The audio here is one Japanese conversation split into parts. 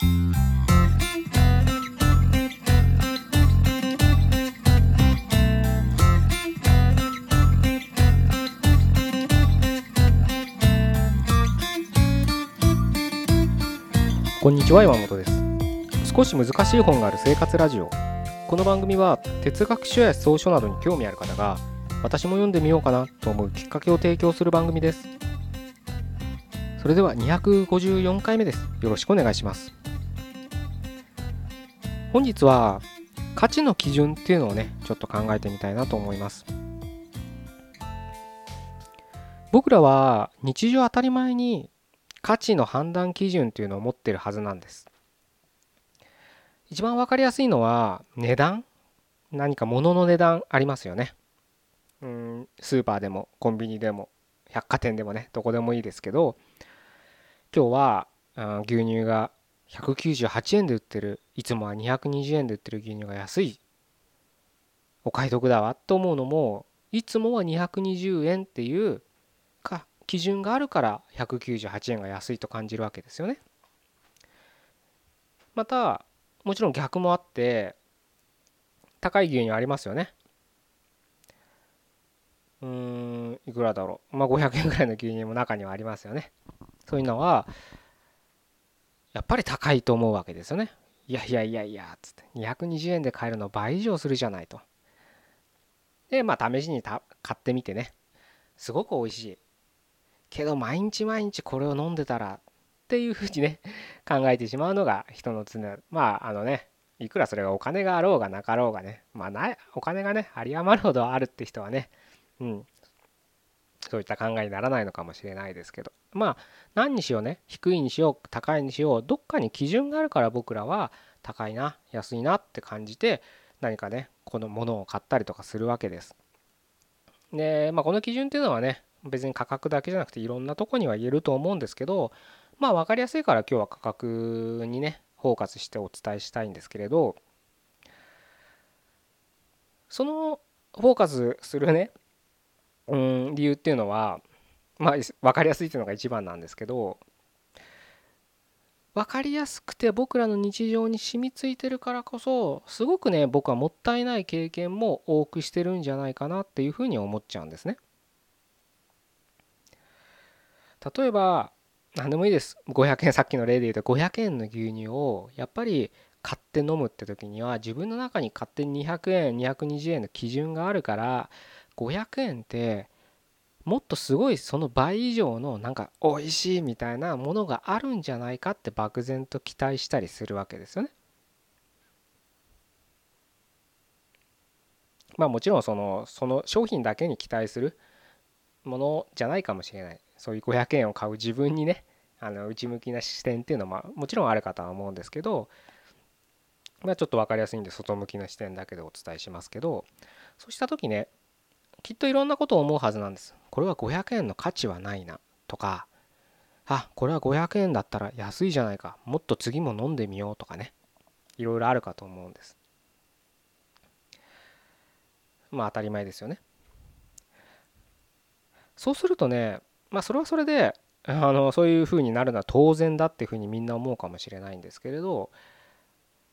こんにちは山本です。少し難しい本がある生活ラジオ。この番組は哲学書や草書などに興味ある方が私も読んでみようかなと思うきっかけを提供する番組です。それでは254回目です。よろしくお願いします。本日は価値の基準っていうのをねちょっと考えてみたいなと思います。僕らは日常当たり前に価値の判断基準っていうのを持ってるはずなんです。一番分かりやすいのは値段。何か物の値段ありますよね。うんスーパーでもコンビニでも百貨店でもねどこでもいいですけど今日は牛乳が198円で売ってるいつもは220円で売ってる牛乳が安いお買い得だわと思うのもいつもは220円っていうか基準があるから198円が安いと感じるわけですよね。またもちろん逆もあって高い牛乳ありますよね。うーんいくらだろうまあ500円ぐらいの牛乳も中にはありますよね。そういうのはやっぱり高いと思うわけですよね。いやいやいやいやつって。220円で買えるの倍以上するじゃないと。でまあ試しに買ってみてね。すごく美味しい。けど毎日毎日これを飲んでたらっていうふうにね 考えてしまうのが人の常まああのねいくらそれがお金があろうがなかろうがねまあないお金がね有り余るほどあるって人はねうん。そういった考えにならないのかもしれないですけど。まあ何にしようね。低いにしよう高いにしよう。どっかに基準があるから僕らは高いな安いなって感じて何かねこのものを買ったりとかするわけです。でまあこの基準っていうのはね別に価格だけじゃなくていろんなとこには言えると思うんですけどまあ分かりやすいから今日は価格にねフォーカスしてお伝えしたいんですけれどそのフォーカスするねうん理由っていうのはまあ分かりやすいっていうのが一番なんですけど分かりやすくて僕らの日常に染みついてるからこそすごくね僕はもったいない経験も多くしてるんじゃないかなっていうふうに思っちゃうんですね。例えば何でもいいです500円さっきの例で言うと500円の牛乳をやっぱり買って飲むって時には自分の中に勝手に200円220円の基準があるから500円ってもっとすごいその倍以上のなんか美味しいみたいなものがあるんじゃないかって漠然と期待したりするわけですよね。まあもちろんそのその商品だけに期待するものじゃないかもしれないそういう500円を買う自分にねあの内向きな視点っていうのはもちろんあるかとは思うんですけどまあちょっと分かりやすいんで外向きな視点だけでお伝えしますけどそうした時ねきっといろんなことを思うはずなんです。これは500円の価値はないなとかあこれは500円だったら安いじゃないかもっと次も飲んでみようとかねいろいろあるかと思うんです。まあ当たり前ですよね。そうするとねまあそれはそれであのそういうふうになるのは当然だっていうふうにみんな思うかもしれないんですけれど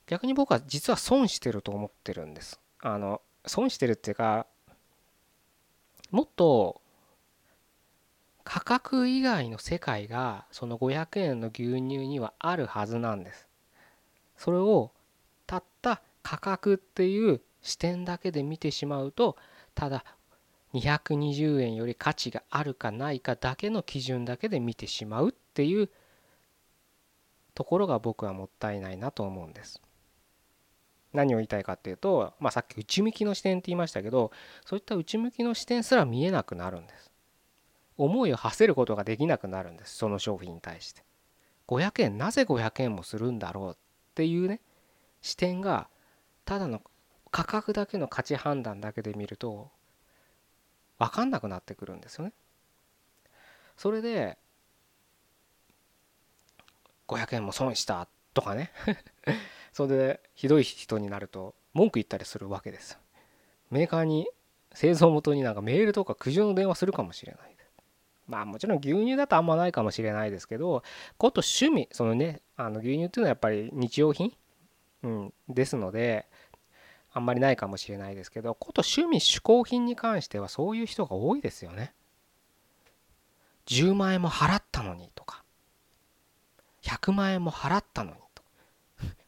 逆に僕は実は損してると思ってるんです。あの損してるっていうかもっと価格以外の世界がその500円の牛乳にはあるはずなんです。それをたった価格っていう視点だけで見てしまうとただ220円より価値があるかないかだけの基準だけで見てしまうっていうところが僕はもったいないなと思うんです。何を言いたいかっていうと、まあ、さっき内向きの視点って言いましたけどそういった内向きの視点すら見えなくなるんです。思いを馳せることができなくなるんですその商品に対して。500円なぜ500円もするんだろうっていうね視点がただの価格だけの価値判断だけで見ると分かんなくなってくるんですよね。それで500円も損したとかねそれでひどい人になると文句言ったりするわけです。メーカーに製造元になんかメールとか苦情の電話するかもしれない。まあもちろん牛乳だとあんまないかもしれないですけどこと趣味そのねあの牛乳っていうのはやっぱり日用品、うん、ですのであんまりないかもしれないですけどこと趣味嗜好品に関してはそういう人が多いですよね。10万円も払ったのにとか100万円も払ったのに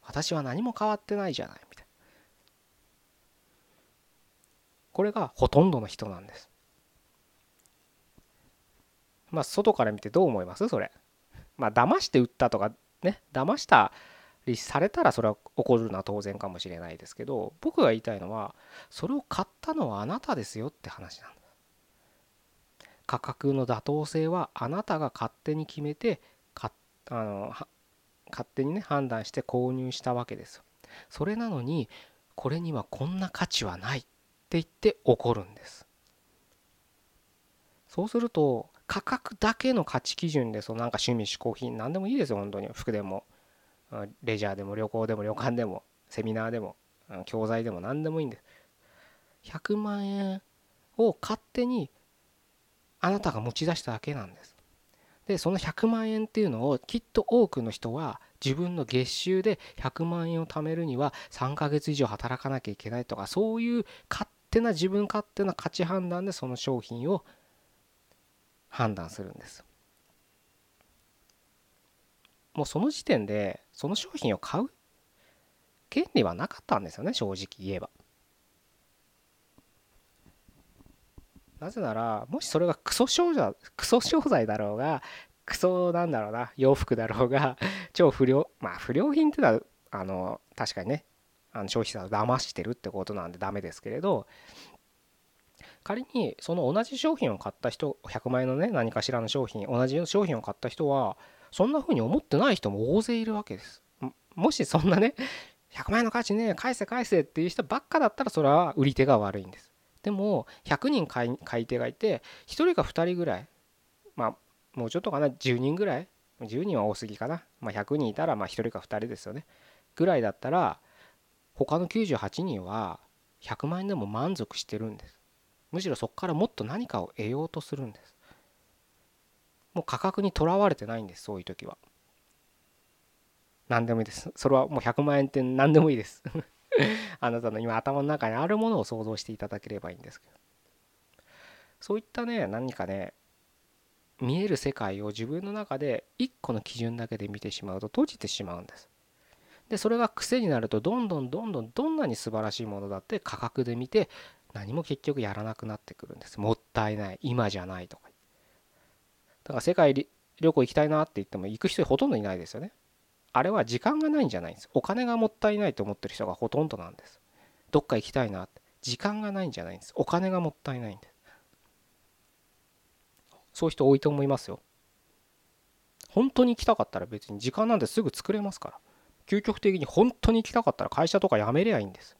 私は何も変わってないじゃないみたいな。これがほとんどの人なんです。まあ外から見てどう思います？それ。まあ騙して売ったとかね。騙したりされたらそれは起こるのは当然かもしれないですけど僕が言いたいのはそれを買ったのはあなたですよって話なんです価格の妥当性はあなたが勝手に決めてかあの勝手にね判断して購入したわけですそれなのにこれにはこんな価値はないって言って怒るんです。そうすると価格だけの価値基準でそのなんか趣味嗜好品何でもいいですよ本当に。服でも。レジャーでも旅行でも旅館でもセミナーでも教材でも何でもいいんです。100万円を勝手にあなたが持ち出しただけなんです。でその100万円っていうのをきっと多くの人は自分の月収で100万円を貯めるには3ヶ月以上働かなきゃいけないとかそういう勝手な自分勝手な価値判断でその商品を判断するんです。もうその時点でその商品を買う権利はなかったんですよね正直言えば。なぜならもしそれがクソ商材クソ商材だろうがクソなんだろうな洋服だろうが 超不良まあ不良品ってのはあの確かにねあの消費者を騙してるってことなんでダメですけれど仮にその同じ商品を買った人100万円のね何かしらの商品同じ商品を買った人はそんな風に思ってない人も大勢いるわけです。もしそんなね100万円の価値ね返せ返せっていう人ばっかだったらそれは売り手が悪いんです。でも100人買い手がいて1人か2人ぐらいまあもうちょっとかな10人ぐらい10人は多すぎかな、まあ、100人いたらまあ1人か2人ですよね。ぐらいだったら他の98人は100万円でも満足してるんです。むしろそこからもっと何かを得ようとするんです。もう価格にとらわれてないんですそういう時は。何でもいいです。それはもう100万円って何でもいいです。あなたの今頭の中にあるものを想像していただければいいんですけど。そういったね何かね見える世界を自分の中で一個の基準だけで見てしまうと閉じてしまうんです。でそれが癖になるとどんどんどんどんどんなに素晴らしいものだって価格で見て何も結局やらなくなってくるんです。もったいない今じゃないとか。だから世界旅行行きたいなって言っても行く人ほとんどいないですよね。あれは時間がないんじゃないんです。お金がもったいないと思ってる人がほとんどなんです。どっか行きたいなって。時間がないんじゃないんです。お金がもったいないんです。そういう人多いと思いますよ。本当に行きたかったら別に時間なんてすぐ作れますから。究極的に本当に行きたかったら会社とか辞めりゃいいんです。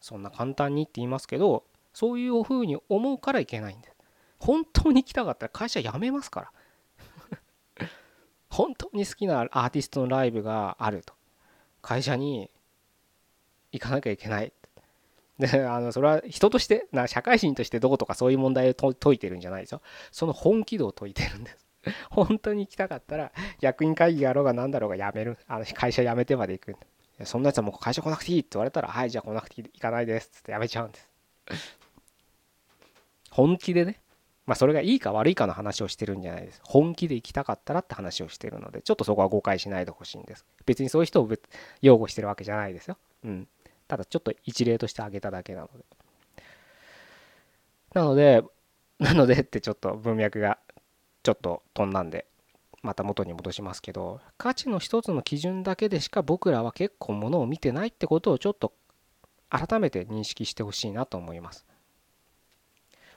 そんな簡単にって言いますけどそういうふうに思うからいけないんです。本当に行きたかったら会社辞めますから。本当に好きなアーティストのライブがあると。会社に行かなきゃいけない。であのそれは人としてな社会人としてどうとかそういう問題を解いてるんじゃないですよ。その本気度を解いてるんです。本当に行きたかったら役員会議やろうが何だろうが辞める。あの会社辞めてまで行く。そんなやつはもう会社来なくていいって言われたら、はい、じゃあ来なくていい、行かないです。ってやめちゃうんです。本気でね、まあそれがいいか悪いかの話をしてるんじゃないです。本気で行きたかったらって話をしてるので、ちょっとそこは誤解しないでほしいんです。別にそういう人を擁護してるわけじゃないですよ。うん。ただちょっと一例として挙げただけなので。なので、なのでってちょっと文脈がちょっと飛んだんでまた元に戻しますけど価値の一つの基準だけでしか僕らは結構ものを見てないってことをちょっと改めて認識してほしいなと思います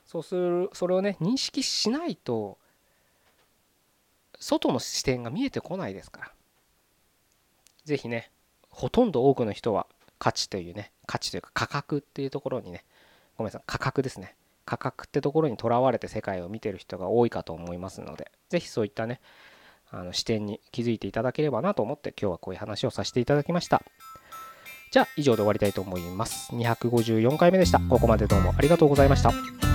そうするそれをね認識しないと外の視点が見えてこないですから是非ねほとんど多くの人は価値というね価値というか価格っていうところにねごめんなさい価格ですね価格ってところにとらわれて世界を見てる人が多いかと思いますので是非そういったねあの視点に気づいていただければなと思って今日はこういう話をさせていただきました。じゃあ以上で終わりたいと思います。254回目でした。ここまでどうもありがとうございました。